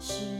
是。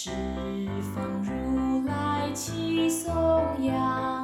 十方如来齐颂扬，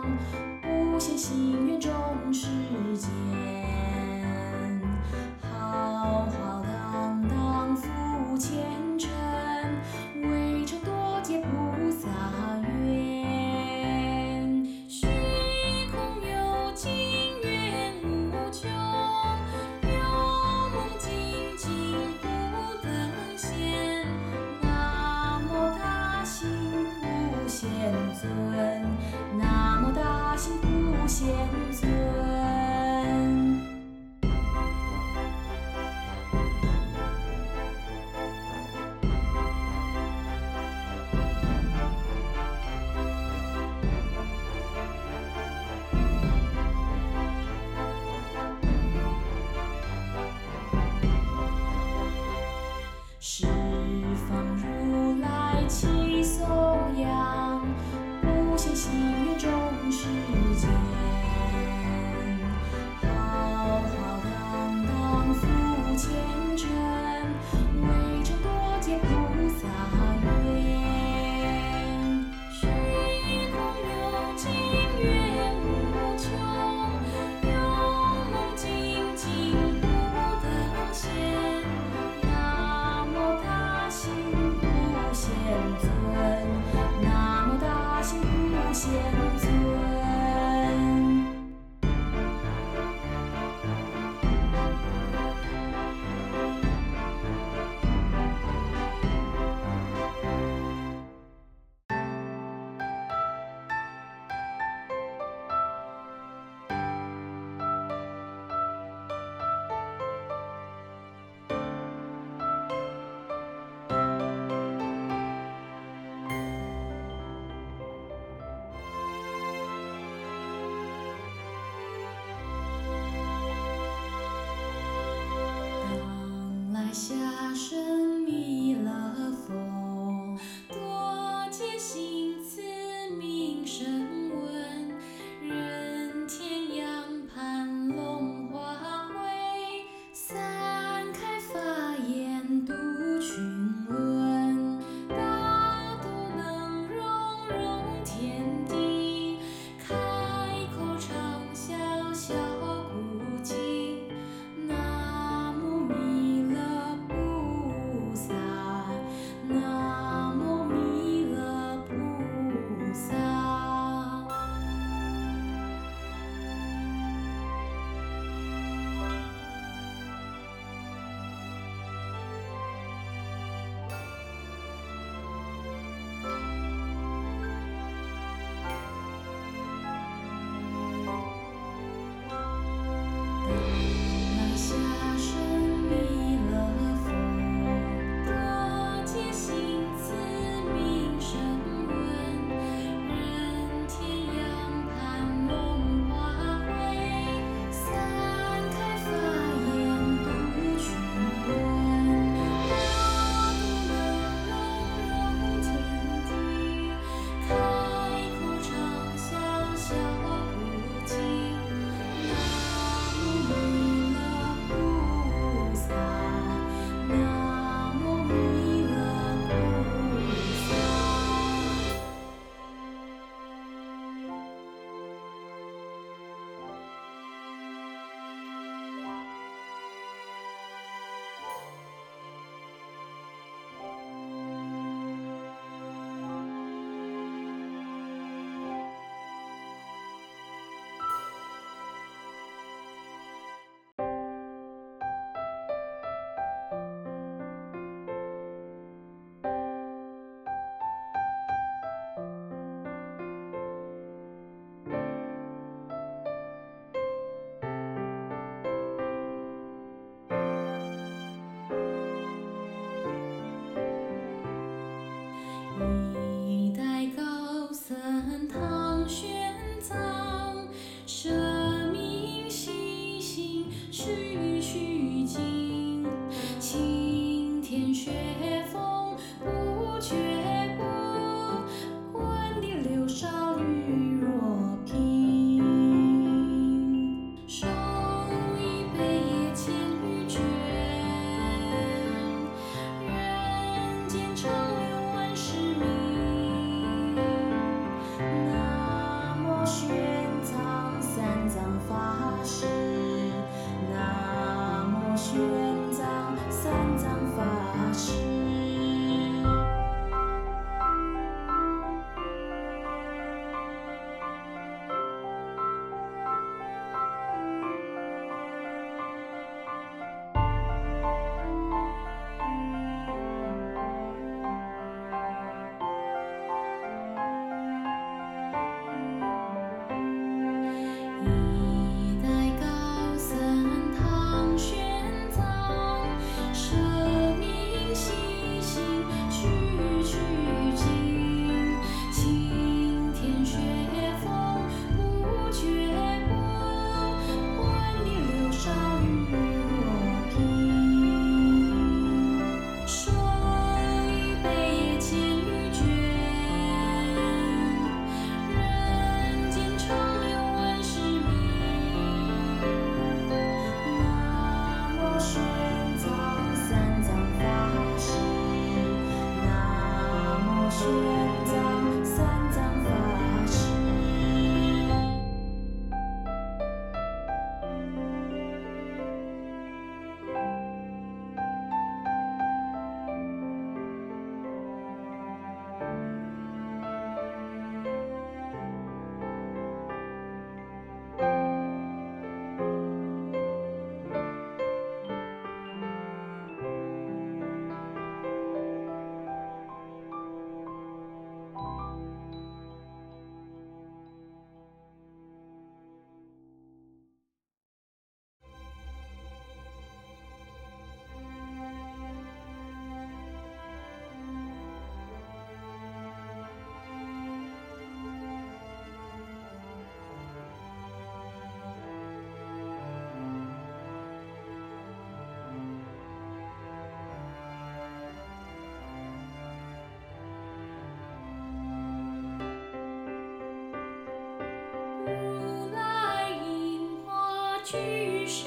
举世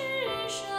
首。